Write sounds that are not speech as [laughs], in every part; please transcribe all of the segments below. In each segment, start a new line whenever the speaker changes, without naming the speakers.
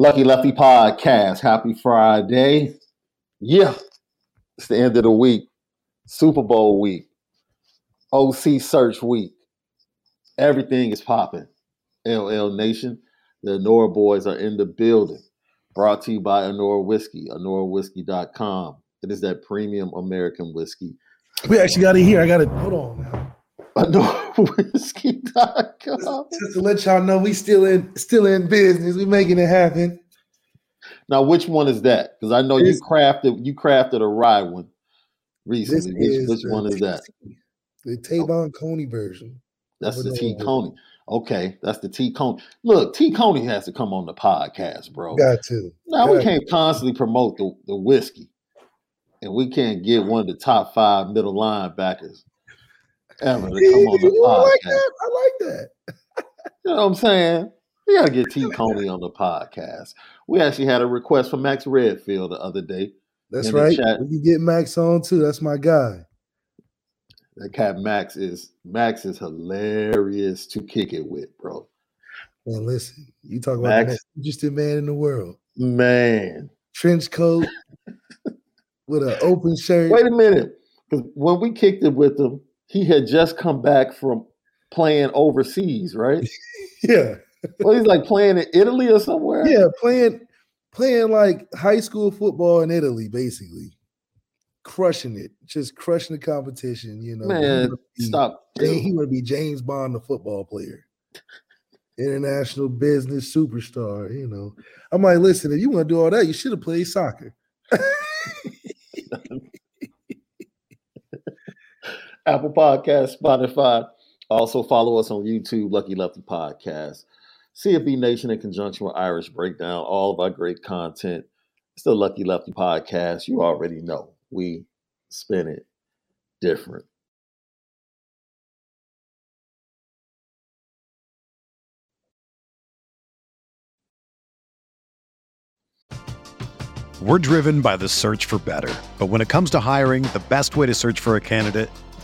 Lucky Lefty Podcast. Happy Friday. Yeah, it's the end of the week. Super Bowl week. OC search week. Everything is popping. LL Nation. The Anora boys are in the building. Brought to you by Anora Whiskey, AnoraWhiskey.com. It is that premium American whiskey.
We actually got it here. I got it. Hold on now.
AnoraWhiskey.com.
Just to let y'all know, we still in still in business. We making it happen.
Now, which one is that? Because I know
This-
you crafted you crafted a rye one recently. Which, which
the
one is that?
The Te'von Coney version.
That's the T. Coney. Okay, that's the T Coney. Look, T Coney has to come on the podcast, bro.
Got to.
Now we can't constantly promote the, the whiskey, and we can't get one of the top five middle linebackers ever to come on the
Ooh, I like
podcast.
that. I like that.
You know what I'm saying? We gotta get T Coney on the podcast. We actually had a request from Max Redfield the other day.
That's right.
chat.
We can get Max on too. That's my guy.
That cat Max is Max is hilarious to kick it with, bro.
Man, listen, you talk about
Max.
the most interesting man in the world.
Man,
Trench coat [laughs] with an open shirt.
wait a minute, because when we kicked it with him, he had just come back from playing overseas, right? [laughs]
Yeah.
well, he's like playing in Italy or somewhere.
Yeah, playing playing like high school football in Italy, basically. Crushing it. Just crushing the competition, you know. He
man,
wanna be-
stop.
He would be James Bond, the football player. International business superstar, you know. I'm like, listen, if you want to do all that, you should have played soccer. [laughs]
Apple Podcast, Spotify. Also follow us on YouTube, Lucky Lefty Podcast. CFB Nation in conjunction with Irish Breakdown, all of our great content. It's the Lucky Lefty Podcast. You already know we spin it different.
We're driven by the search for better. But when it comes to hiring, the best way to search for a candidate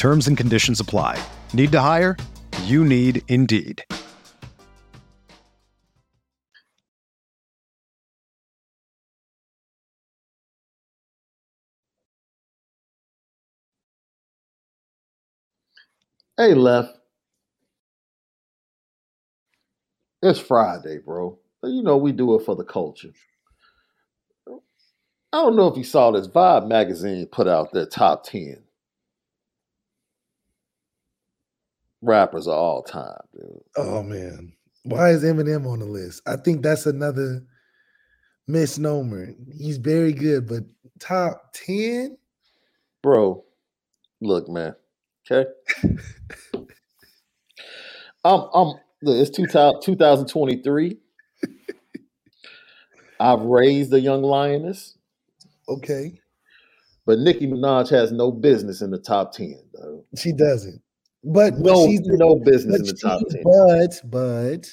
Terms and conditions apply. Need to hire? You need Indeed.
Hey, Left. It's Friday, bro. You know we do it for the culture. I don't know if you saw this. Vibe magazine put out their top ten rappers of all time, dude.
Oh man, why is Eminem on the list? I think that's another misnomer. He's very good, but top ten,
bro. Look, man. Okay. [laughs] I'm, I'm. Look, it's 2023. I've raised a young lioness.
Okay.
But Nicki Minaj has no business in the top 10, though.
She doesn't. But
no, she's no business in the top 10.
But but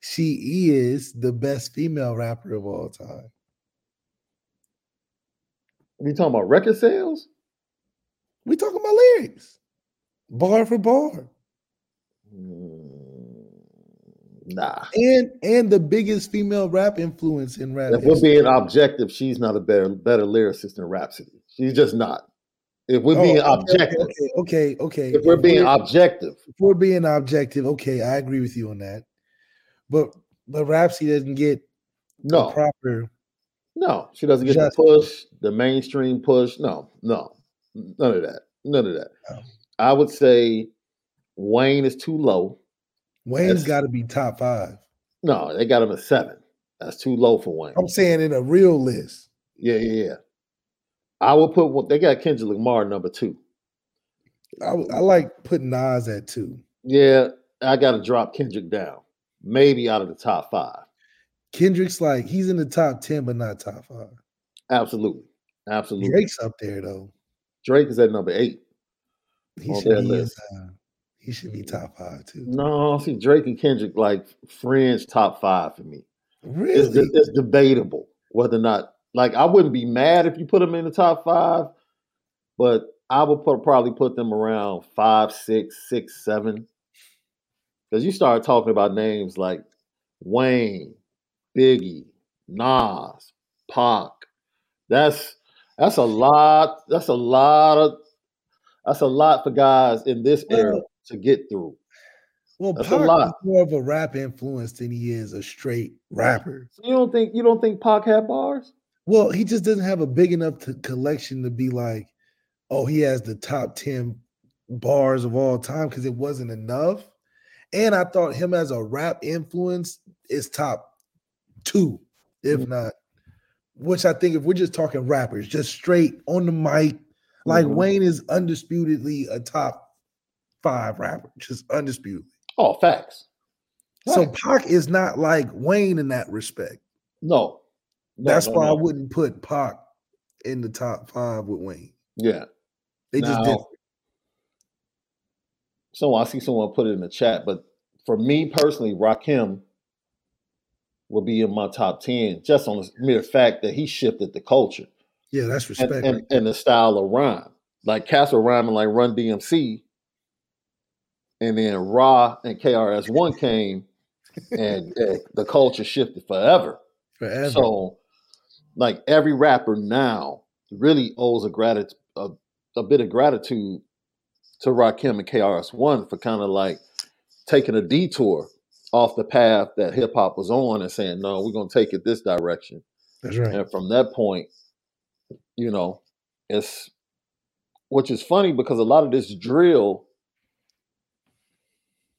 she is the best female rapper of all time.
Are we talking about record sales?
We talking about lyrics, bar for bar.
Mm, nah.
And and the biggest female rap influence in rap.
If we're being objective, she's not a better better lyricist than Rapsody. She's just not. If we're oh, being okay, objective,
okay, okay, okay.
If we're being we're, objective,
if we're being objective, okay, I agree with you on that. But but Rapsody doesn't get
no
proper.
No, she doesn't get justice. the push, the mainstream push. No, no, none of that. None of that. No. I would say Wayne is too low.
Wayne's got to be top five.
No, they got him at seven. That's too low for Wayne.
I'm saying in a real list.
Yeah, yeah, yeah. I will put what they got Kendrick Lamar number two.
I, I like putting Nas at two.
Yeah, I got to drop Kendrick down, maybe out of the top five.
Kendrick's like he's in the top ten, but not top five.
Absolutely, absolutely.
Drake's up there though.
Drake is at number eight.
He should be. Uh, he should be top five too.
No, see Drake and Kendrick like fringe top five for me.
Really,
it's, it's debatable whether or not like I wouldn't be mad if you put them in the top five, but I would put, probably put them around five, six, six, seven. Because you start talking about names like Wayne, Biggie, Nas, Pac. That's that's a lot. That's a lot of that's a lot for guys in this era to get through.
Well, That's Pac a lot. is more of a rap influence than he is a straight rapper.
You don't think you don't think Pac had bars?
Well, he just doesn't have a big enough to collection to be like, oh, he has the top 10 bars of all time because it wasn't enough. And I thought him as a rap influence is top two, if mm-hmm. not, which I think if we're just talking rappers, just straight on the mic, like mm-hmm. Wayne is undisputedly a top five rapper, just undisputedly.
Oh, facts.
facts. So Pac is not like Wayne in that respect.
No,
no, That's no, why no. I wouldn't put Pac in the top five with Wayne.
Yeah.
They now, just did.
So I see someone put it in the chat, but for me personally, Rakim will be in my top 10 just on the mere fact that he shifted the culture.
Yeah, that's respect.
And, and, and the style of rhyme. Like Castle rhyming like Run DMC. And then Ra and KRS1 came and, and the culture shifted forever. [laughs]
Forever.
So like every rapper now really owes a gratitude a, a bit of gratitude to Rakim and KRS One for kind of like taking a detour off the path that hip hop was on and saying, no, we're gonna take it this direction.
That's right.
And from that point, you know, it's which is funny because a lot of this drill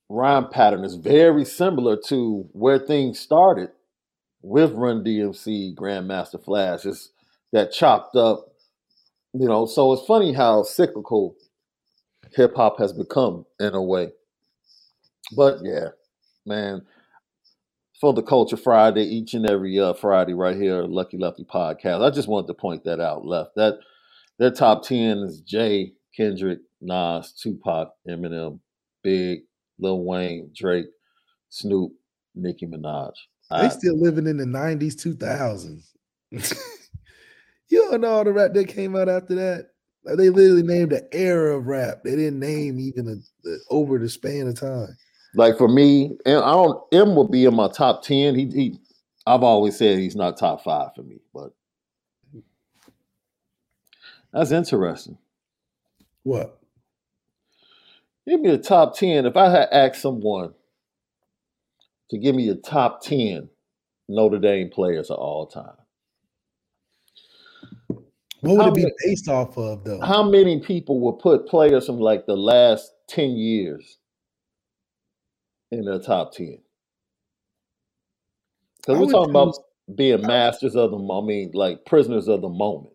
rhyme pattern is very similar to where things started with Run DMC, Grandmaster Flash. It's that chopped up, you know. So it's funny how cyclical hip hop has become in a way. But yeah, man, for the Culture Friday, each and every uh, Friday right here, Lucky Lefty podcast. I just wanted to point that out. Left that their top ten is Jay, Kendrick, Nas, Tupac, Eminem, Big, Lil Wayne, Drake, Snoop, Nicki Minaj.
They uh, still living in the 90s, 2000s. [laughs] you don't know all the rap that came out after that. Like they literally named the era of rap. They didn't name even a, a, over the span of time.
Like for me, and I don't M will be in my top 10. He, he I've always said he's not top five for me, but that's interesting.
What?
Give me a top 10. If I had asked someone to give me your top 10 Notre Dame players of all time.
What would
How
it be
many-
based off of though?
How many people will put players from like the last 10 years in their top 10?
I
Because we're talking about being masters of the mo- I mean, like prisoners of the moment.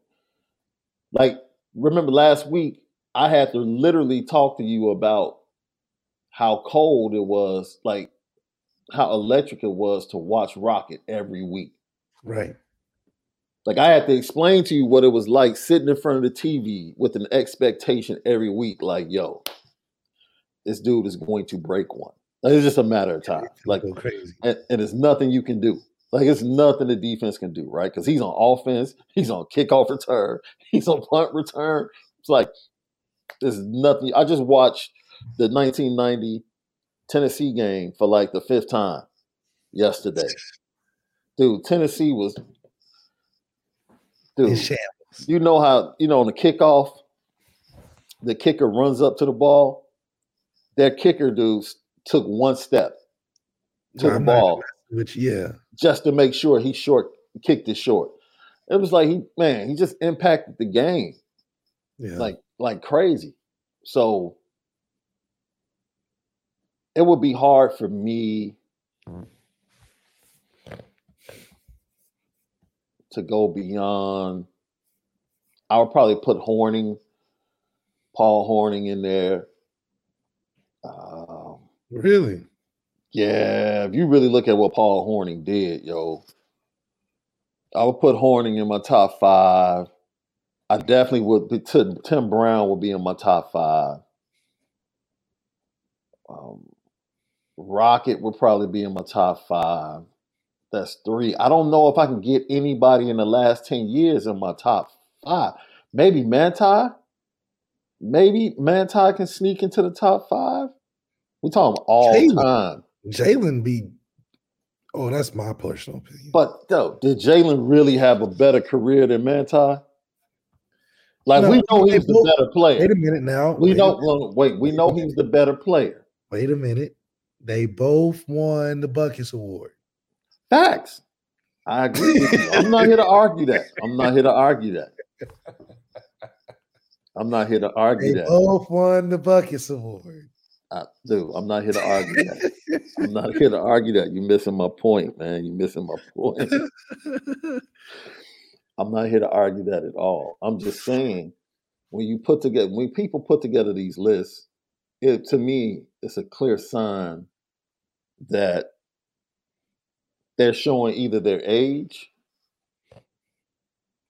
Like, remember last week, I had to literally talk to you about how cold it was, like how electric it was to watch Rocket every week.
right.
Like I had to explain to you what it was like sitting in front of the TV with an expectation every week, like, yo, this dude is going to break one. Like, it's just a matter of time. [laughs] Like,
crazy.
and, and it's nothing you can do. Like, it's nothing the defense can do, right? Because he's on offense, [laughs] he's on kickoff return, [laughs] he's on punt return. It's like there's nothing. I just watched the 1990 Tennessee game for like the fifth time yesterday. Dude, Tennessee was dude. You know how you know on the kickoff, the kicker runs up to the ball. Their kicker dudes took one step to the
I'm not
ball
Which yeah.
just to make sure he short kicked it short. It was like he man, he just impacted the game
Yeah.
like like crazy. So it would be hard for me to go beyond. I would probably put Hornung, Paul Hornung in there. Um,
really?
yeah, if you really look at what Paul Hornung did, yo, I would put Hornung in my top five. I definitely would. Tim Brown would be in my top five. Um, Rocket would probably be in my top five. That's three. I don't know if I can get anybody in the last ten years in my top five. Maybe Manti. Maybe Manti can sneak into the top five. We talking all
Jaylon.
time.
Jaylon be oh, that's my personal opinion.
But though, did Jaylon really have a better career than Manti? Like
No,
we know he's the better player.
Wait a minute now.
We
wait,
know. Well, wait, we know he's the better player.
wait a minute. They both won the Butkus Award.
Facts. I agree. With you. I'm not here to argue that. I'm not here to argue that. I'm not here to argue that.
They
that.
both won the Butkus Award.
I, dude, I'm not here to argue that. I'm not here to argue that. You're missing my point, man. You're missing my point. I'm not here to argue that at all. I'm just saying when you put together when people put together these lists, it to me it's a clear sign that they're showing either their age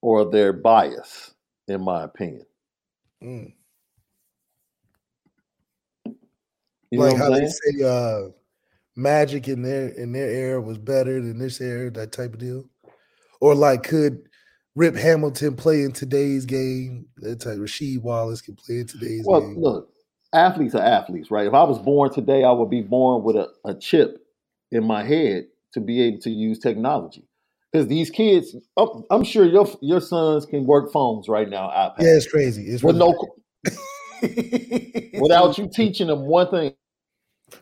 or their bias, in my opinion.
Mm.
You
like how they say uh magic in their in their era was better than this era, that type of deal. Or like could Rip Hamilton play in today's game? That type Rasheed Wallace can play in today's game.
Well,
game.
look, athletes are athletes, right? If I was born today, I would be born with a, a chip in my head to be able to use technology. Because these kids, I'm, I'm sure your your sons can work phones right now, iPads,
Yeah, it's crazy. It's
with
really
no [laughs] [laughs] without you teaching them one thing.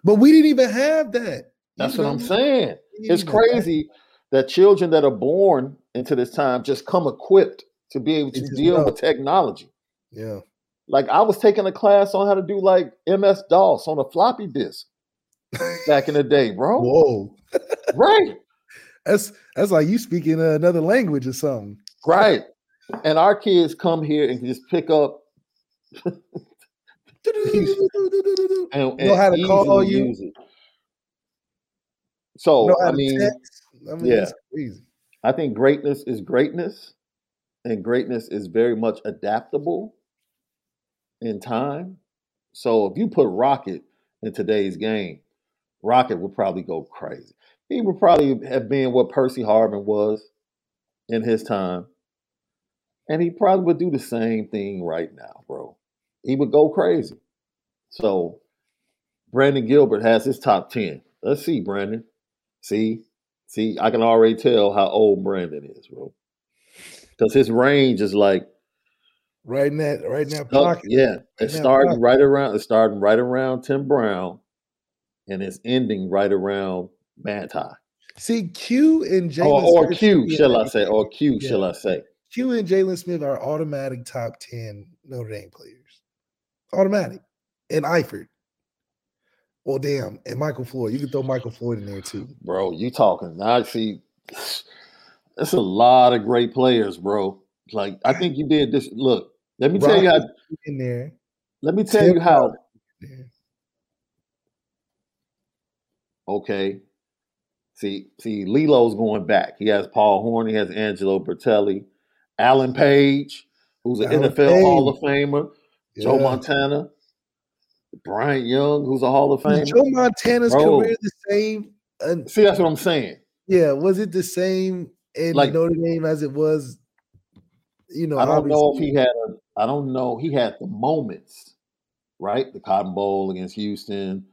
But we didn't even have that.
That's
You
what I'm saying. It's crazy that children that are born into this time just come equipped to be able to deal
know.
with technology.
Yeah.
Like I was taking a class on how to do like MS DOS on a floppy disk back in the [laughs] day, bro.
Whoa. [laughs]
Right.
That's that's like you speaking another language or something.
Right. And our kids come here and just pick up and, [laughs] and
Know how to call you?
use it. So I mean.
I mean,
yeah.
crazy.
I think greatness is greatness, and greatness is very much adaptable in time. So if you put Rocket in today's game, Rocket would probably go crazy. He would probably have been what Percy Harvin was in his time. And he probably would do the same thing right now, bro. He would go crazy. So Brandon Gilbert has his top 10. Let's see, Brandon. See, see, I can already tell how old Brandon is, bro. Because his range is like
Right in that, right in that
Oh,
pocket.
yeah, it's
that
starting
pocket.
right around. It's starting right around Tim Brown, and it's ending right around Manti.
See, Q and Jaylon
Or, or Q, shall I say? Or Q,
Yeah.
shall I say?
Q and Jaylon Smith are automatic top 10 Notre Dame players. Automatic. And Eifert. Well, damn. And Michael Floyd. You can throw Michael Floyd in there too.
Bro, you talking. Now, see, that's a lot of great players, bro. Like, I think you did this. Look, let me tell you how.
In there.
Let me tell
Tim
you how. Okay. See, see, Lilo's going back. He has Paul Horn. He has Angelo Bertelli, Alan Page, who's an
Alan
NFL Hall of
Page.
Famer, Joe Montana, Bryant Young, who's a Hall of Famer.
Was Joe Montana's
Bro.
career the same? Uh,
See, that's what I'm saying.
yeah, was it the same in
Like-
Notre Dame as it was? You know,
I don't know if he had a. I don't know. He had the moments, right? The Cotton Bowl against Houston.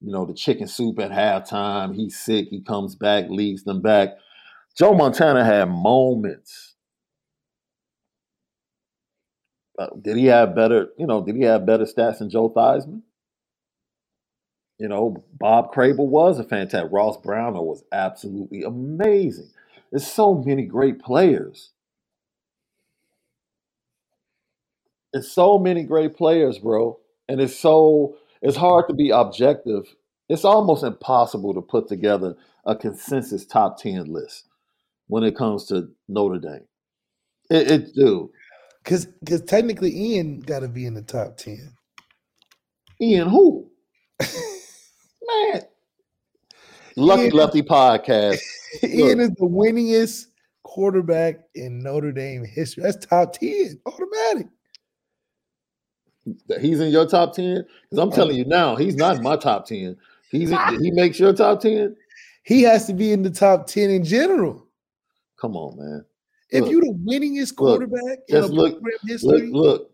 You know, the chicken soup at halftime. He's sick. He comes back, leads them back. Joe Montana had moments. Uh, did he have better? You know, did he have better stats than Joe Theismann? You know, Bob Crable was a fantastic. Ross Browner was absolutely amazing. There's so many great players. It's so many great players, bro. And it's so it's hard to be objective. It's almost impossible to put together a consensus top 10 list when it comes to Notre Dame. It, it dude.
Because because technically Ian got to be in the top ten.
Ian who? [laughs] Man. Lucky
Ian-
Lefty podcast. [laughs]
Ian is the winningest quarterback in Notre Dame history. That's top ten, automatic.
He's in your top 10? Because I'm uh, telling you now, he's not in my top 10. He's in, he makes your top 10?
He has to be in the top ten in general.
Come on, man.
If
Look,
you're the winningest
look,
quarterback in a
just look-
program
Look,
history,
look,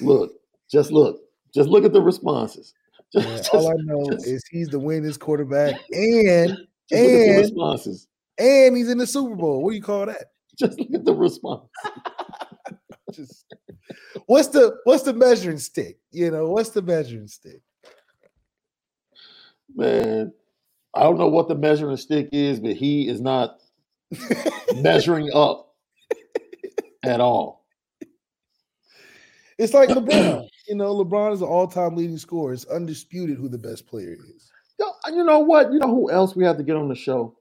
look. Just look. Just look at the responses. Just, [laughs]
man,
just,
all I know
just-
is he's the winningest quarterback, and
just look at the
and-
responses.
and he's in the Super Bowl. What do you call that?
Just look at the response. [laughs]
Just what's the what's the measuring stick? You know, what's the measuring stick?
Man, I don't know what the measuring stick is, but he is not [laughs] measuring up at all.
It's like LeBron. You know, LeBron is an all-time leading scorer. It's undisputed who the best player is.
You know what? You know who else we have to get on the show?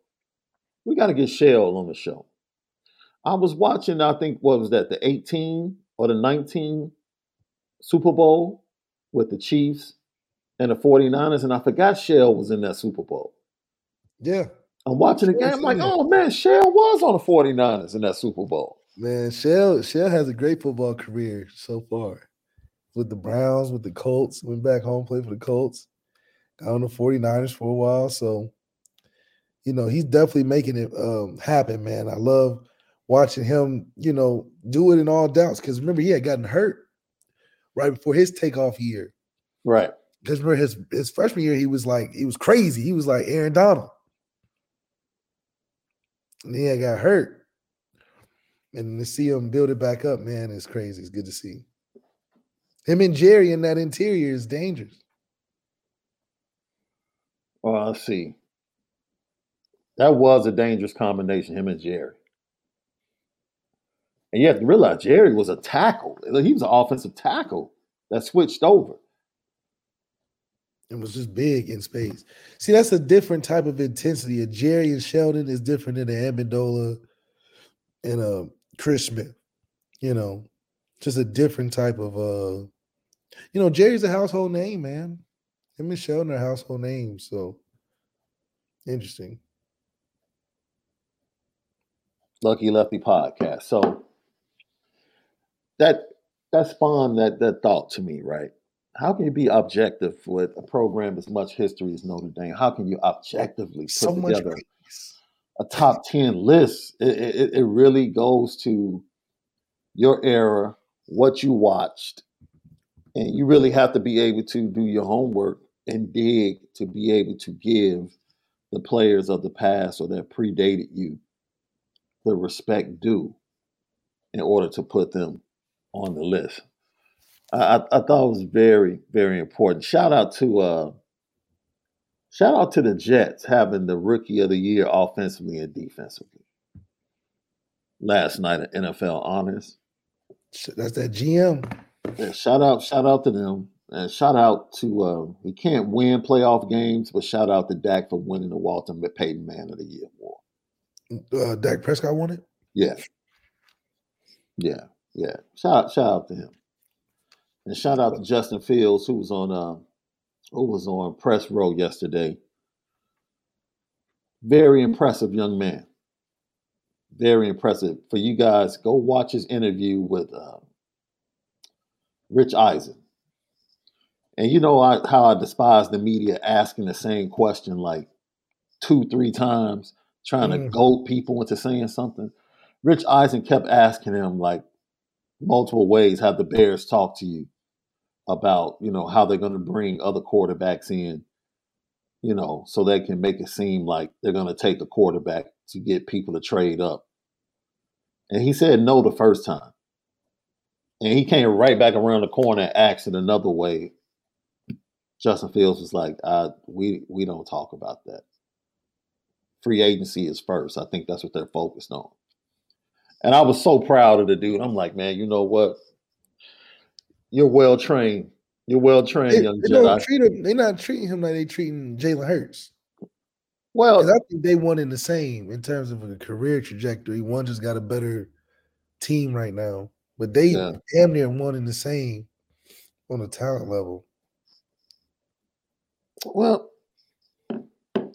We got to get Shell on the show. I was watching, I think, what was that, the 18 or the 19 Super Bowl with the Chiefs and the 49ers, and I forgot Shell was in that Super Bowl.
Yeah,
I'm watching the game, I'm like, oh man, Shell was on the 49ers in that Super Bowl.
man. Shell Shell has a great football career so far. With the Browns, with the Colts, went back home, played for the Colts, got on the 49ers for a while. So, you know, he's definitely making it um, happen, man. I love watching him, you know, do it in all doubts. Because remember, he had gotten hurt right before his takeoff year.
Right.
Because remember his his freshman year, he was like he was crazy. He was like Aaron Donald. And he got hurt. And to see him build it back up, man, is crazy. It's good to see. Him and Jerry in that interior is dangerous.
Well, let's see. That was a dangerous combination, him and Jerry. And you have to realize Jerry was a tackle. He was an offensive tackle that switched over.
and was just big in space. See, that's a different type of intensity. A Jerry and Sheldon is different than an Amendola and a Chris Smith. You know, just a different type of uh you know, Jerry's a household name, man. Him and Sheldon are household names. So interesting.
Lucky Lefty podcast. So that that spawned that that thought to me, right? How can you be objective with a program as much history as Notre Dame? How can you objectively put
So
together a top 10 list? It, it, it really goes to your era, what you watched, and you really have to be able to do your homework and dig to be able to give the players of the past or that predated you the respect due in order to put them on the list. I, I, thought it was very, very important. Shout out to uh, Shout out to the Jets having the rookie of the year offensively and defensively. Last night at NFL Honors.
That's that GM.
Yeah, shout out, shout out to them. And shout out to uh, we can't win playoff games, but shout out to Dak for winning the Walter Payton Man of the Year award.
Uh, Dak Prescott won it.
Yeah, yeah, yeah. Shout out, shout out to him, and shout out to Justin Fields who was on uh, who was on press row yesterday. Very impressive young man. Very impressive. For you guys, go watch his interview with uh, Rich Eisen. And you know I, how I despise the media asking the same question like two, three times, trying mm. to goad people into saying something. Rich Eisen kept asking him like multiple ways, have the Bears talk to you about, you know, how they're going to bring other quarterbacks in, you know, so they can make it seem like they're going to take the quarterback to get people to trade up. And he said no the first time. And he came right back around the corner and asked it another way. Justin Fields was like, uh, we we don't talk about that. Free agency is first. I think that's what they're focused on. And I was so proud of the dude. I'm like, man, you know what? You're well trained. You're well trained,
they,
young
they
Jedi.
Treat him, they're not treating him like they treating Jalen Hurts.
Well,
I think they one in the same in terms of a career trajectory. One just got a better team right now, but they yeah. damn near one in the same on a talent level.
Well,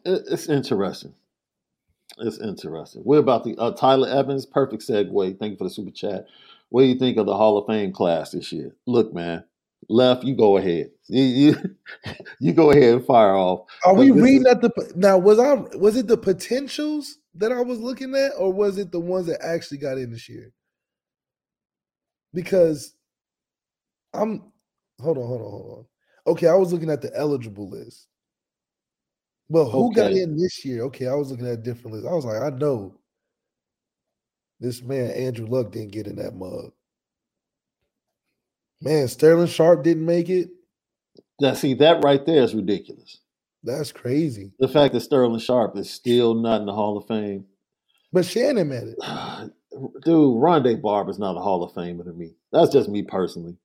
it's interesting. It's interesting. What about the uh, Tyler Evans? Perfect segue. Thank you for the super chat. What do you think of the Hall of Fame class this year? Look, man, left, you go ahead. You you, [laughs] you go ahead and fire off.
Are we reading is, at the now? Was I was it the potentials that I was looking at, or was it the ones that actually got in this year? Because I'm hold on, hold on, hold on. Okay, I was looking at the eligible list. But who okay. got in this year? Okay, I was looking at different list. I was like, I know this man Andrew Luck didn't get in that mug. Man, Sterling Sharpe didn't make it.
Now, see that right there is ridiculous.
That's crazy.
The fact that Sterling Sharpe is still not in the Hall of Fame.
But Shannon made it. [sighs]
Dude, Rondé Barber is not a Hall of Famer to me. That's just me personally.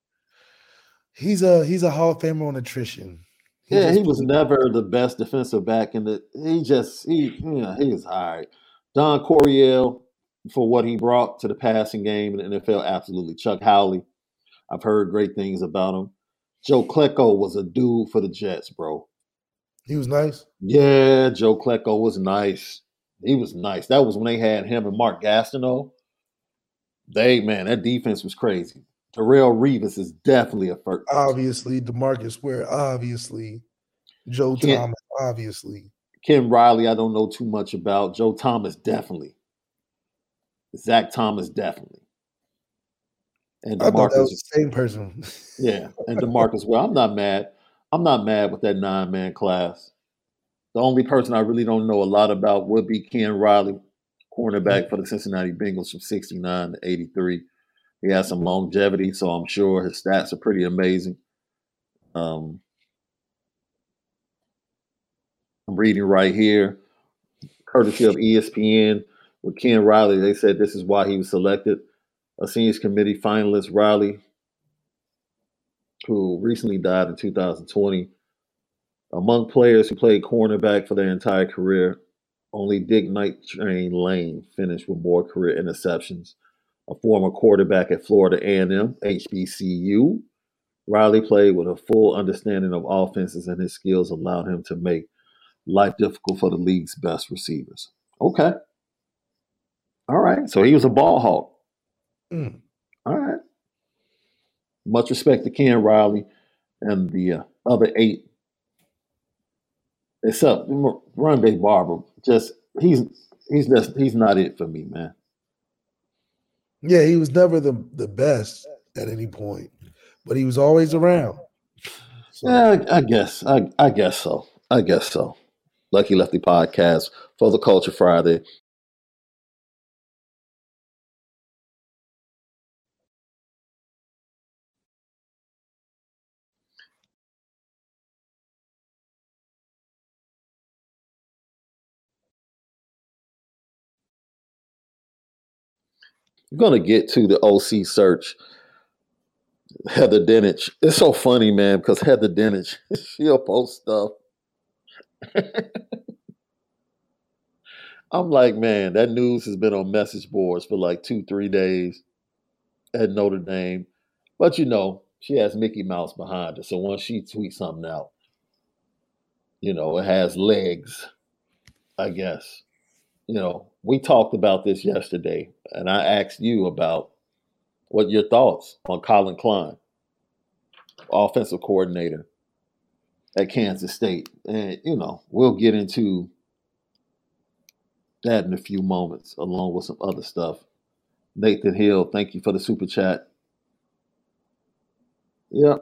He's a he's a Hall of Famer on attrition.
He yeah, he was never the best defensive back in the. He just he you know, he is all right. Don Coryell for what he brought to the passing game in the NFL, absolutely. Chuck Howley, I've heard great things about him. Joe Klecko was a dude for the Jets, bro.
He was nice.
Yeah, Joe Klecko was nice. He was nice. That was when they had him and Mark Gastineau. They man, that defense was crazy. Darrelle Revis is definitely a first.
Obviously, Demarcus Ware. Obviously, Joe Ken, Thomas. Obviously,
Ken Riley. I don't know too much about. Joe Thomas definitely. Zach Thomas definitely.
And I thought that was the same person. [laughs]
yeah, and Demarcus. Well, I'm not mad. I'm not mad with that nine man class. The only person I really don't know a lot about would be Ken Riley, cornerback for the Cincinnati Bengals from '69 to '83. He has some longevity, so I'm sure his stats are pretty amazing. Um, I'm reading right here, courtesy of ESPN with Ken Riley. They said this is why he was selected. A seniors committee finalist, Riley, who recently died in 2020. Among players who played cornerback for their entire career, only Dick Night Train Lane finished with more career interceptions a former quarterback at Florida A&M, HBCU. Riley played with a full understanding of offenses, and his skills allowed him to make life difficult for the league's best receivers. Okay. All right. So he was a ball hawk. Mm. All right. Much respect to Ken Riley and the uh, other eight, except Rondé Barber. Just he's he's just he's not it for me, man.
Yeah, he was never the, the best at any point, but he was always around.
So. Yeah, I, I guess. I, I guess so. I guess so. Lucky Lefty podcast for the Culture Friday. I'm gonna get to the OC search. Heather Dinich. It's so funny, man, because Heather Dinich, [laughs] she'll post stuff. [laughs] I'm like, man, that news has been on message boards for like two, three days at Notre Dame. But you know, she has Mickey Mouse behind her. So once she tweets something out, you know, it has legs, I guess. You know, we talked about this yesterday, and I asked you about what your thoughts on Collin Klein, offensive coordinator at Kansas State. And, you know, we'll get into that in a few moments, along with some other stuff. Nathan Hill, thank you for the super chat. Yeah.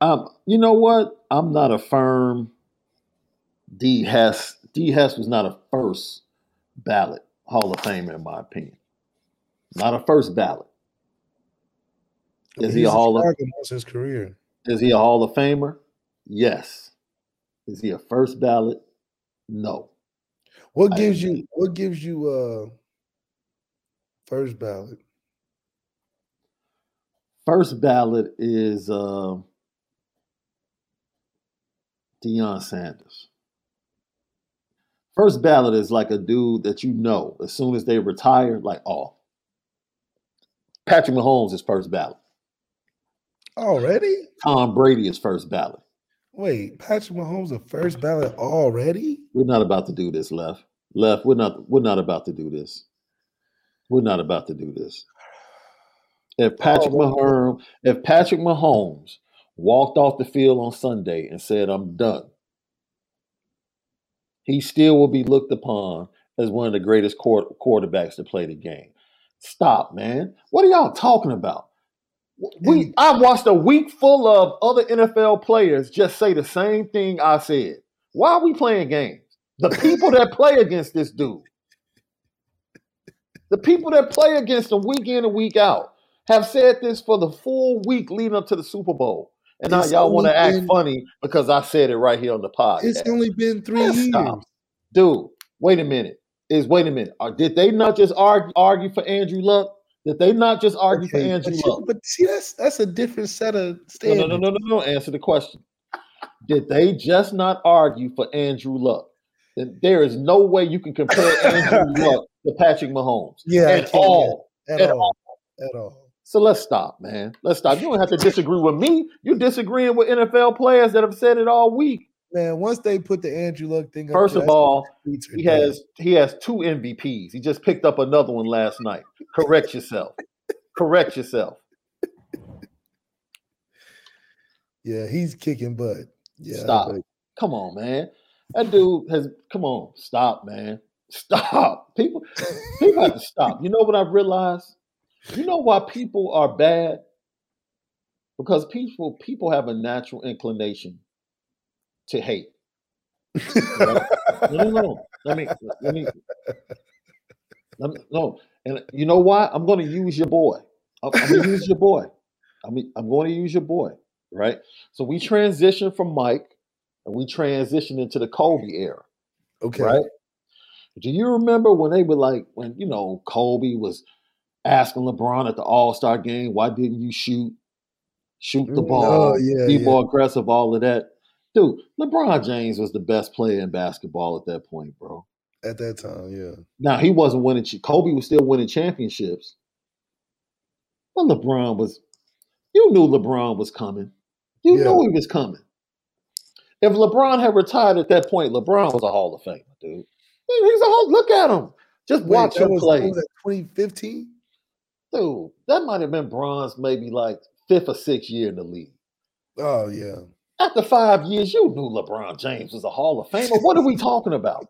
Um, you know what? I'm not a firm D Hess. D Hess was not a first ballot Hall of Famer, in my opinion. Not a first ballot. Is he a Hall of
his career?
Is he a Hall of Famer? Yes. Is he a first ballot? No.
What gives you what gives you uh first ballot?
First ballot is uh Deion Sanders. First ballot is like a dude that you know as soon as they retire, like, oh, Patrick Mahomes is first ballot.
Already?
Tom Brady is first ballot.
Wait, Patrick Mahomes a first ballot already?
We're not about to do this, Left. Left, we're not we're not about to do this. We're not about to do this. If Patrick oh, Mahomes, if Patrick Mahomes walked off the field on Sunday and said, I'm done, he still will be looked upon as one of the greatest quarterbacks to play the game. Stop, man. What are y'all talking about? We I watched a week full of other NFL players just say the same thing I said. Why are we playing games? The people that play against this dude, the people that play against him week in and week out, have said this for the full week leading up to the Super Bowl. And now it's y'all want to act funny because I said it right here on the podcast.
It's only been three years. Stop.
Dude, wait a minute. Is wait a minute. Did they not just argue, argue for Andrew Luck? Did they not just argue okay, for Andrew
but Luck? But see, that's that's a different set of standards.
No, no, no, no, no, no. Answer the question. Did they just not argue for Andrew Luck? Then there is no way you can compare [laughs] Andrew Luck to Patrick Mahomes.
Yeah,
at all.
At, at all. all. At all.
So let's stop, man. Let's stop. You don't have to disagree with me. You're disagreeing with NFL players that have said it all week.
Man, once they put the Andrew Luck thing,
first of all, he has he has two MVPs. He just picked up another one last night. Correct yourself. Correct yourself.
Yeah, he's kicking butt. Yeah,
stop. Come on, man. That dude has come on. Stop, man. Stop. People, people have to stop. You know what I've realized? You know why people are bad? Because people people have a natural inclination to hate. [laughs] no, no, no. Let me let me let me no. And you know why? I'm going to use your boy. I'm, I'm going to use your boy. I mean, I'm going to use your boy. Right. So we transition from Mike, and we transition into the Kobe era.
Okay.
Right. Do you remember when they were like when you know Kobe was asking LeBron at the All Star game, why didn't you shoot? Shoot the mm, ball, oh, yeah, be yeah. more aggressive, all of that. Dude, LeBron James was the best player in basketball at that point, bro.
At that time, yeah.
Now he wasn't winning. Kobe was still winning championships, but LeBron was. You knew LeBron was coming. You yeah. knew he was coming. If LeBron had retired at that point, LeBron was a Hall of Famer, dude. He's a Hall. Look at him. Just Wait, watch him
was,
play.
Was 2015?
Dude, that might have been bronze, maybe like fifth or sixth year in the league.
Oh yeah.
After five years, you knew LeBron James was a Hall of Famer. What are we talking about?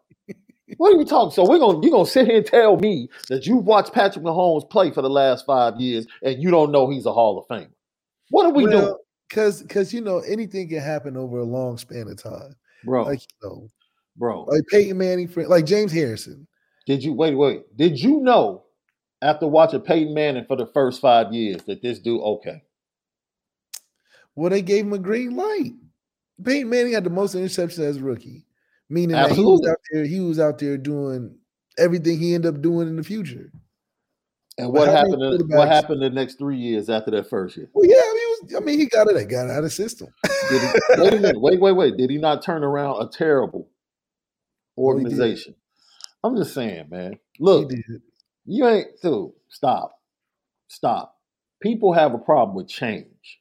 What are we talking? So we're gonna you're gonna sit here and tell me that you've watched Patrick Mahomes play for the last five years and you don't know he's a Hall of Famer. What are we well, doing?
Because because you know anything can happen over a long span of time,
bro.
Like you know,
bro,
like Peyton Manning, like James Harrison.
Did you wait? Wait, did you know after watching Peyton Manning for the first five years that this dude okay?
Well, they gave him a green light. Peyton Manning had the most interceptions as a rookie, meaning Absolutely. that he was out there. He was out there doing everything he ended up doing in the future.
And what happened? In, what happened the next three years after that first year?
Well, yeah, I mean, he was, I mean, he got it. Got it out of the system. [laughs]
Did he, wait a minute. Wait, wait, wait. Did he not turn around a terrible
Well,
organization? I'm just saying, man.
He
Look. You ain't dude. Stop. Stop. People have a problem with change.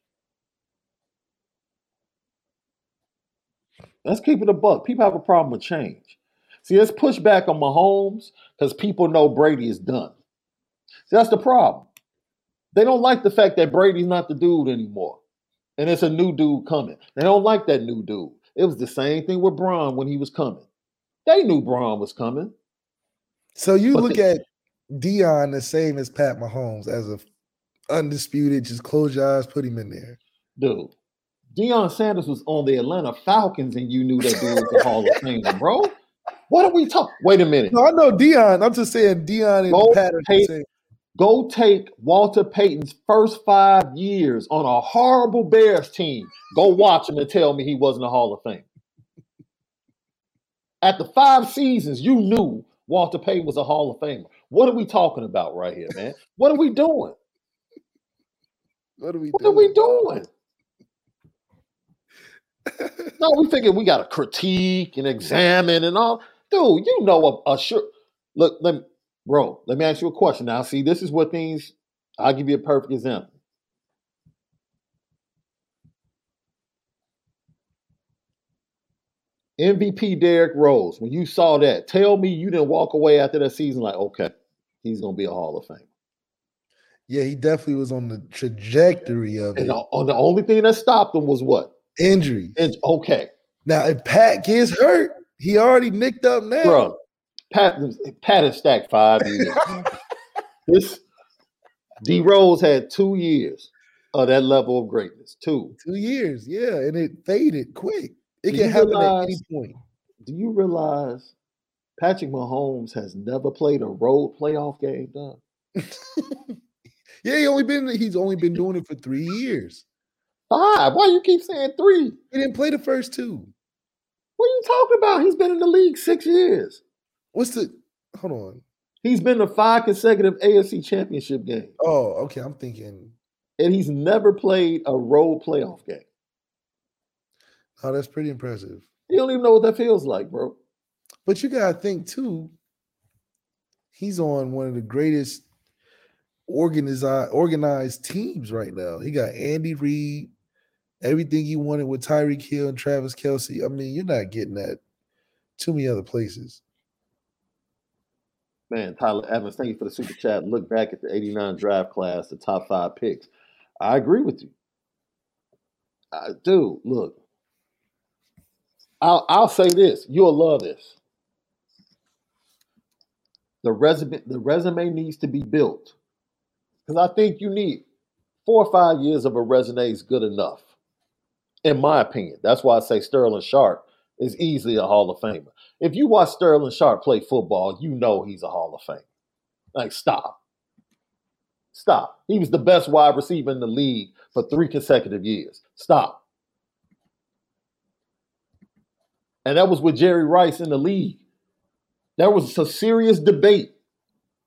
Let's keep it a buck. People have a problem with change. See, let's push back on Mahomes because people know Brady is done. See, that's the problem. They don't like the fact that Brady's not the dude anymore. And it's a new dude coming. They don't like that new dude. It was the same thing with Braun when he was coming. They knew Braun was coming.
So you
But
look
the-
at Deion the same as Pat Mahomes as a undisputed. Just close your eyes, put him in there.
Dude, Deion Sanders was on the Atlanta Falcons and you knew that dude was a Hall of Famer, [laughs] bro. What are we talking? Wait a minute.
No, I know Deion. I'm just saying Deion and
Go
Pat
take- Go take Walter Payton's first five years on a horrible Bears team. Go watch him and tell me he wasn't a Hall of Fame. At the five seasons, you knew Walter Payton was a Hall of Famer. What are we talking about right here, man? What are we doing?
What are we
What
doing?
are we doing? No, we thinking we got to critique and examine and all. Dude, you know a, a sure. Look, let me, bro. Let me ask you a question. Now, see, this is what things. I'll give you a perfect example. MVP Derrick Rose. When you saw that, tell me you didn't walk away after that season like, okay, he's gonna be a Hall of Fame.
Yeah, he definitely was on the trajectory of
And
it.
on the only thing that stopped him was what?
Injury.
Okay,
Now, if Pat gets hurt, he already nicked up now.
bro. Pat, Pat is stacked five years. [laughs] this D Rose had two years of that level of greatness. Two.
Two years, yeah, and it faded quick. It
Do
can happen at any point.
Do you realize Patrick Mahomes has never played a road playoff game? Done. [laughs]
Yeah, he only been he's only been doing it for three years.
Five. Why you keep saying three?
He didn't play the first two.
What are you talking about? He's been in the league six years.
What's the hold on?
He's been to five consecutive AFC championship games.
Oh, okay. I'm thinking,
And he's never played a road playoff game.
oh, that's pretty impressive.
You don't even know what that feels like, bro.
But you gotta think too, he's on one of the greatest organized organized teams right now. He got Andy Reid, everything he wanted with Tyreek Hill and Travis Kelce. I mean, you're not getting that too many other places.
Man, Tyler Evans, thank you for the super chat. Look back at the 89 draft class, the top five picks. I agree with you. I do. look. I'll, I'll say this. You'll love this. The resume, the resume needs to be built. Because I think you need four or five years of a resume is good enough. In my opinion. That's why I say Sterling Sharpe is easily a Hall of Famer. If you watch Sterling Sharpe play football, you know he's a Hall of Fame. Like, stop. Stop. He was the best wide receiver in the league for three consecutive years. Stop. And that was with Jerry Rice in the league. There was a serious debate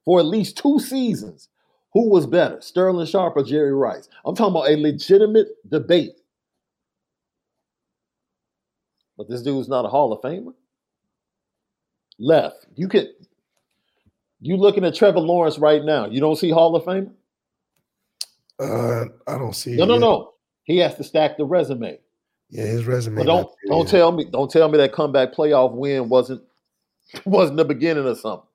for at least two seasons. Who was better, Sterling Sharpe or Jerry Rice? I'm talking about a legitimate debate. But this dude's not a Hall of Famer. Left. You could you looking at Trevor Lawrence right now. You don't see Hall of Famer?
Uh, I don't see.
No,
it
no,
yet.
no. He has to stack the resume.
Yeah, his resume.
But don't don't tell me don't tell me that comeback playoff win wasn't [laughs] wasn't the beginning of something.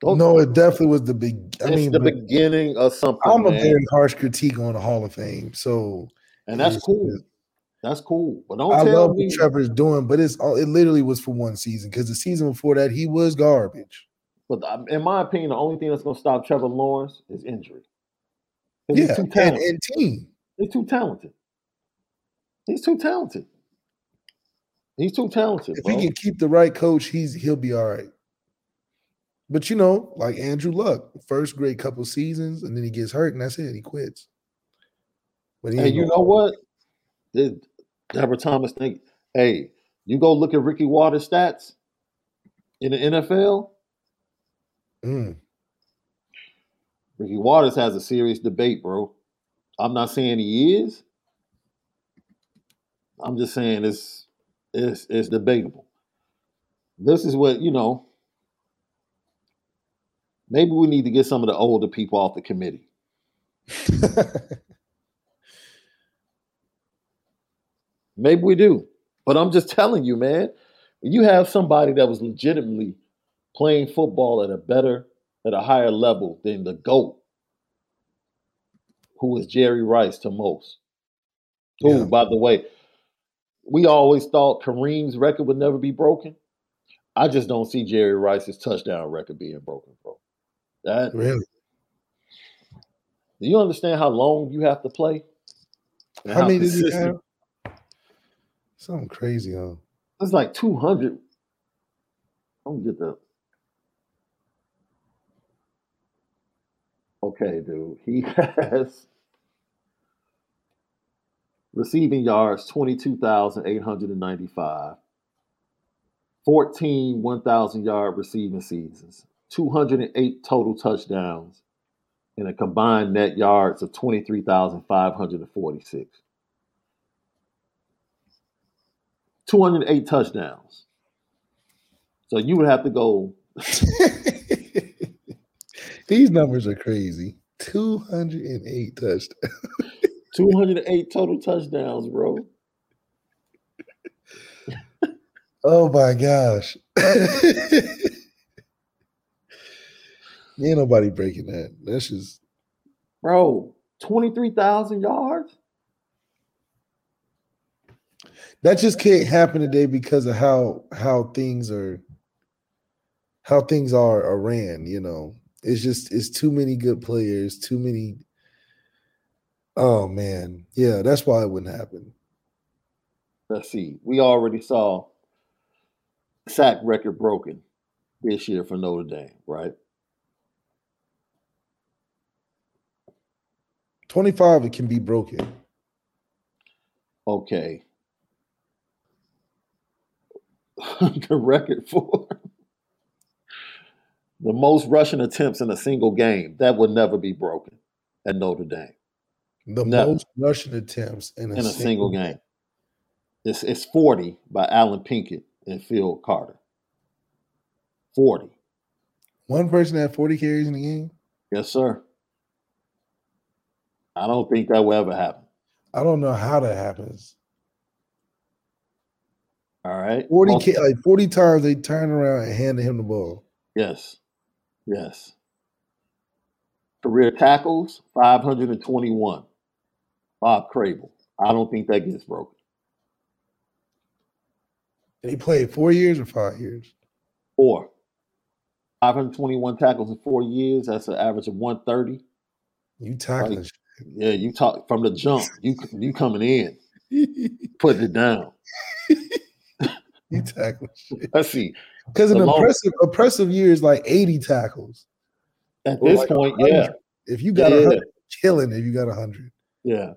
Don't,
No, it definitely was the big. I mean,
the beginning of something.
I'm a
man.
very harsh critique on the Hall of Fame. So
and that's cool. That's cool. But don't
I
tell
love
me
what Trevor's doing, but it's all- it literally was for one season because the season before that he was garbage.
But in my opinion, the only thing that's going to stop Trevor Lawrence is injury.
Yeah,
he's too
and, and team.
He's too talented. He's too talented. He's too talented,
If
bro.
he can keep the right coach, he's he'll be all right. But you know, like Andrew Luck, first great couple seasons, and then he gets hurt, and that's it. He quits. But he ain't
you know what? Did Deborah Thomas think, hey, you go look at Ricky Watters' stats in the NFL,
Mm,
Ricky Watters has a serious debate, bro. I'm not saying he is. I'm just saying it's it's it's debatable. This is what you know. Maybe we need to get some of the older people off the committee. [laughs] Maybe we do. But I'm just telling you, man, you have somebody that was legitimately playing football at a better, at a higher level than the GOAT, who was Jerry Rice to most. Who, yeah. by the way, we always thought Kareem's record would never be broken. I just don't see Jerry Rice's touchdown record being broken, bro. That
really.
Do you understand how long you have to play?
How, how many did he have? Something crazy, huh?
It's like 200. Don't get the. Okay, dude. He [laughs] has receiving yards 22,895, 14 1,000 yard receiving seasons, 208 total touchdowns, and a combined net yards of 23,546. 208 touchdowns. So you would have to go. [laughs]
These numbers are crazy. 208 touchdowns. [laughs]
208 total touchdowns, bro.
oh my gosh. [laughs] Ain't nobody breaking that. That's just
bro, 23,000 yards?
that just can't happen today because of how how things are how things are, are ran you know it's just it's too many good players too many oh man. Yeah that's why it wouldn't happen.
Let's see. We already saw sack record broken this year for notre dame right?
25 it can be broken.
Okay. [laughs] The record for the most rushing attempts in a single game. That would never be broken at Notre Dame.
The never. most rushing attempts in a,
in a
single,
single game. game. It's, it's 40 by Allen Pinkett and Phil Carter. 40.
One person had 40 carries in the game?
Yes, sir. I don't think that will ever happen.
I don't know how that happens.
All right.
40 Most, like 40 times they turn around and handed him the ball.
Yes. Yes. Career tackles, 521. Bob Crable. I don't think that gets broken.
And he played four years or five years?
Four. 521 tackles in four years. That's an average of 130.
You tackling. Like,
yeah, you talk from the jump. You you coming in, putting it down. [laughs]
You tackle shit. [laughs]
Let's see.
Because an impressive oppressive year is like 80 tackles.
At this like point, yeah.
If you got a yeah. killing if you got a hundred.
Yeah.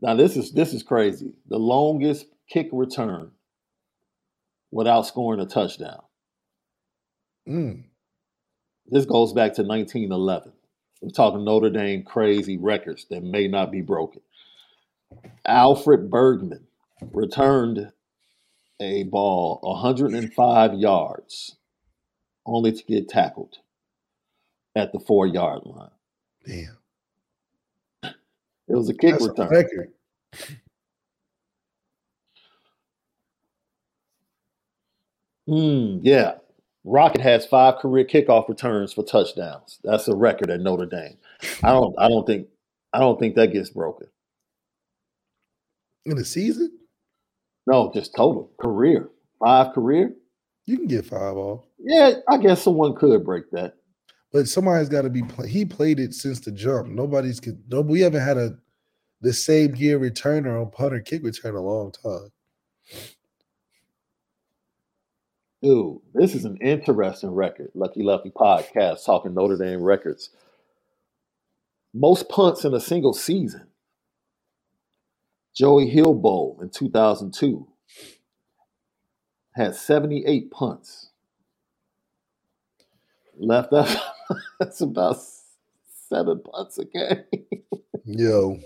Now this is this is crazy. The longest kick return without scoring a touchdown.
Mm.
This goes back to 1911. We're talking Notre Dame crazy records that may not be broken. Alfred Bergman returned a ball 105 yards only to get tackled at the four yard line.
Damn.
It was a kick That's return. A record. [laughs] Hmm, yeah. Rocket has five career kickoff returns for touchdowns. That's a record at Notre Dame. I don't I don't think I don't think that gets broken.
In a season?
No, just total career. Five career.
You can get five off.
Yeah, I guess someone could break that.
But somebody's got to be. Play- he played it since the jump. Nobody's could. No, we haven't had a the same year returner on punter kick return a long time.
Dude, this is an interesting record. Lucky Lucky podcast talking Notre Dame records. Most punts in a single season. Joey Hildbold in 2002 had 78 punts. Left up. That's [laughs] about seven punts a game.
Yo,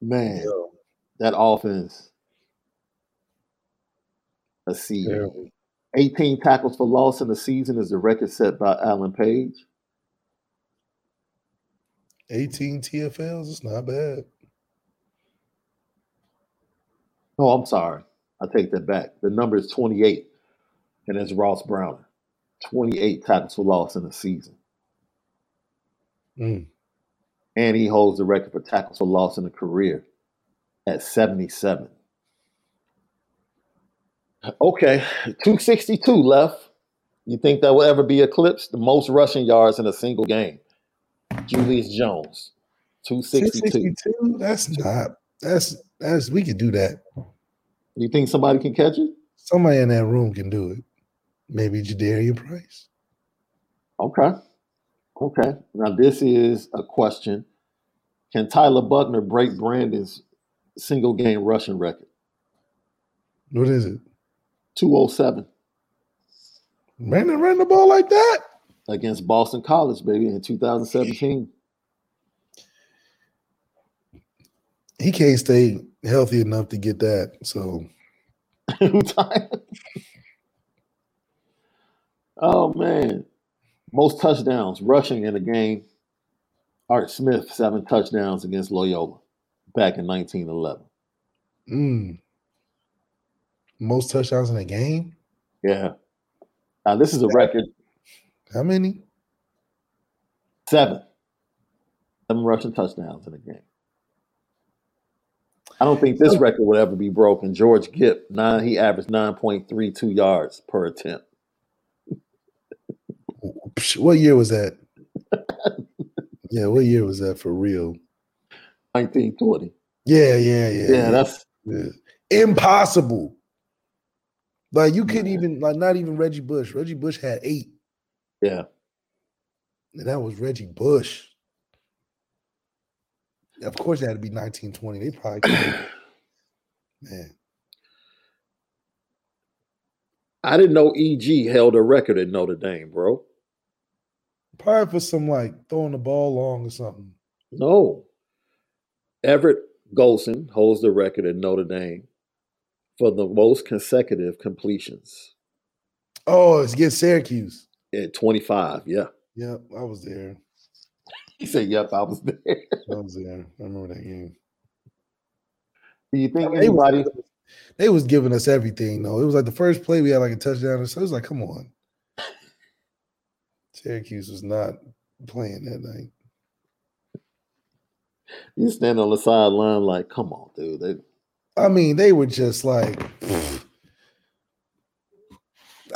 Man,
yo,
that offense. Let's see.
terrible.
18 tackles for loss in the season is the record set by Alan Page.
18 TFLs, it's not bad.
Oh, I'm sorry. I take that back. The number is 28, and it's Ross Browner. 28 tackles for loss in a season.
Mm.
And he holds the record for tackles for loss in a career at 77. Okay, 262 left. You think that will ever be eclipsed? The most rushing yards in a single game. Julius Jones, 262.
262? That's not. That's that's we could do that.
You think somebody can catch it?
Somebody in that room can do it. Maybe Jadarian Price.
Okay. Okay. Now this is a question. Can Tyler Buchner break Brandon's single game rushing record?
What is it?
207
Brandon ran the ball like that?
against Boston College, baby, in 2017.
He can't stay healthy enough to get that. So [laughs]
oh man. Most touchdowns rushing in a game. Art Smith, seven touchdowns against Loyola back in 1911.
mm, most touchdowns in a game?
Yeah. Now this is a record
How many?
seven. Seven rushing touchdowns in a game. I don't think this record would ever be broken. George Gipp, nine, he averaged 9.32 yards per attempt.
What year was that? yeah, what year was that for real?
1920.
Yeah, yeah, yeah.
Yeah, that's
yeah. impossible. Like you couldn't even like not even Reggie Bush. Reggie Bush had eight,
yeah.
and that was Reggie Bush. Of course, it had to be 1920. They probably [clears throat] man.
I didn't know EG held a record at Notre Dame, bro.
Probably for some like throwing the ball long or something.
No. Everett Golson holds the record at Notre Dame for the most consecutive completions
Oh, it's against Syracuse.
at 25. Yeah.
Yep, I was there.
He said, Yep, I was there.
I was there. I remember that game.
Do you think
They was,
anybody
they was giving us everything though. It was like the first play we had like a touchdown, or so it was like, come on. Syracuse was not playing that night.
you stand on the sideline like, come on, dude. They,
I mean, they were just like,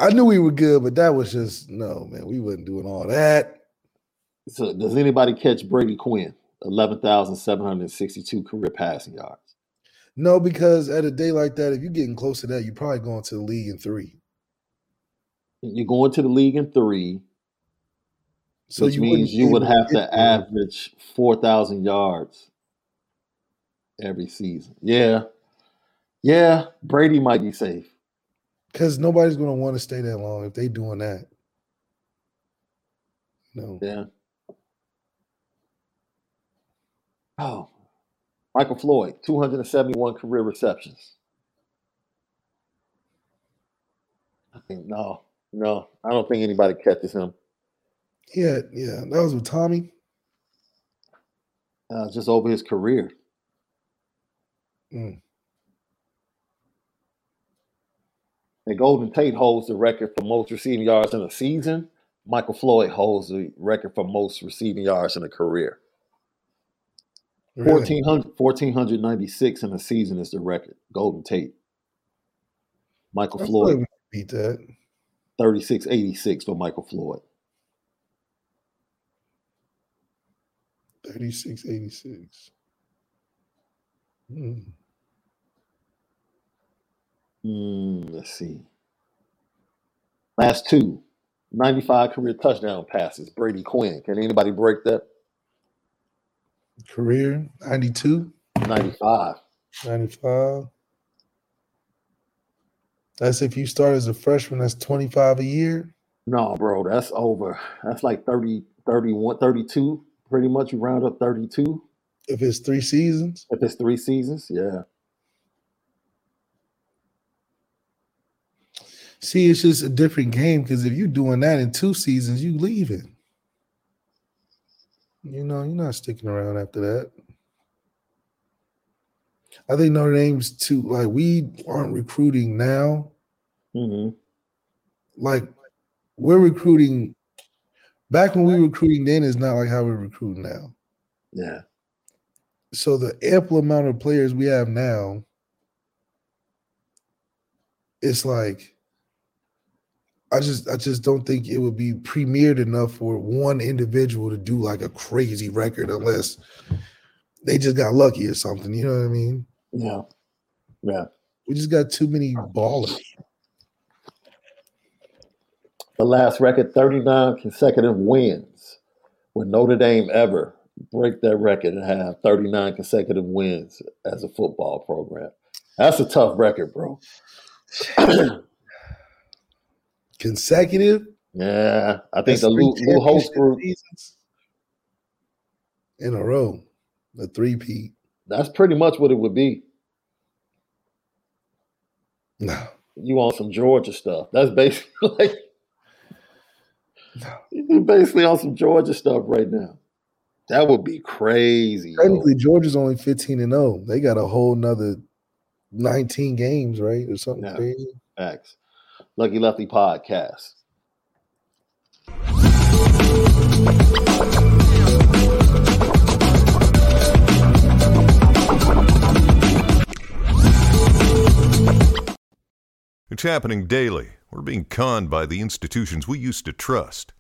I knew we were good, but that was just no, man. We wasn't doing all that.
So does anybody catch Brady Quinn? 11,762 career passing yards.
No, because at a day like that, if you're getting close to that, you're probably going to the league in three.
You're going to the league in three,
So
which
you
means you would have to average 4,000 yards every season. Yeah. Yeah. Brady might be safe.
because nobody's going to want to stay that long if they doing that. No,
Yeah. Oh, Michael Floyd, 271 career receptions. I think, no, no, I don't think anybody catches him.
yeah, yeah, that was with Tommy.
Uh, just over his career.
Mm.
And Golden Tate holds the record for most receiving yards in a season. Michael Floyd holds the record for most receiving yards in a career.
Really?
1400, 1496 in a season is the record. Golden Tate. Michael
I
Floyd,
like beat that.
3686 for Michael Floyd.
36 86. Mm.
Hmm, let's see. Last two. 95 career touchdown passes. Brady Quinn. Can anybody break that?
Career 92,
95.
95. That's if you start as a freshman, that's 25 a year.
No, bro, that's over. That's like 30, 31, 32. Pretty much you round up 32.
If it's three seasons?
If it's three seasons, yeah.
See, it's just a different game because if you're doing that in two seasons, you leaving. You know, you're not sticking around after that. I think Notre Dame's too like we aren't recruiting now.
Mm-hmm.
Like we're recruiting back when we were recruiting then is not like how we're recruiting now.
Yeah.
So the ample amount of players we have now, it's like I just I just don't think it would be premiered enough for one individual to do like a crazy record unless they just got lucky or something. You know what I mean?
Yeah. Yeah.
We just got too many ballers.
The last record, 39 consecutive wins. Will Notre Dame ever break that record and have 39 consecutive wins as a football program? That's a tough record, bro. [clears throat]
Consecutive?
Yeah. I think the Lou, Lou host group
in a row. The three P.
That's pretty much what it would be.
No.
You want some Georgia stuff. That's basically [laughs] like
No.
you're basically on some Georgia stuff right now. That would be crazy. yo.
Technically, Georgia's only 15 and 0. They got a whole nother 19 games, right? Or something
Yeah.
crazy.
Facts. Lucky Lefty podcast.
It's happening daily. We're being conned by the institutions we used to trust.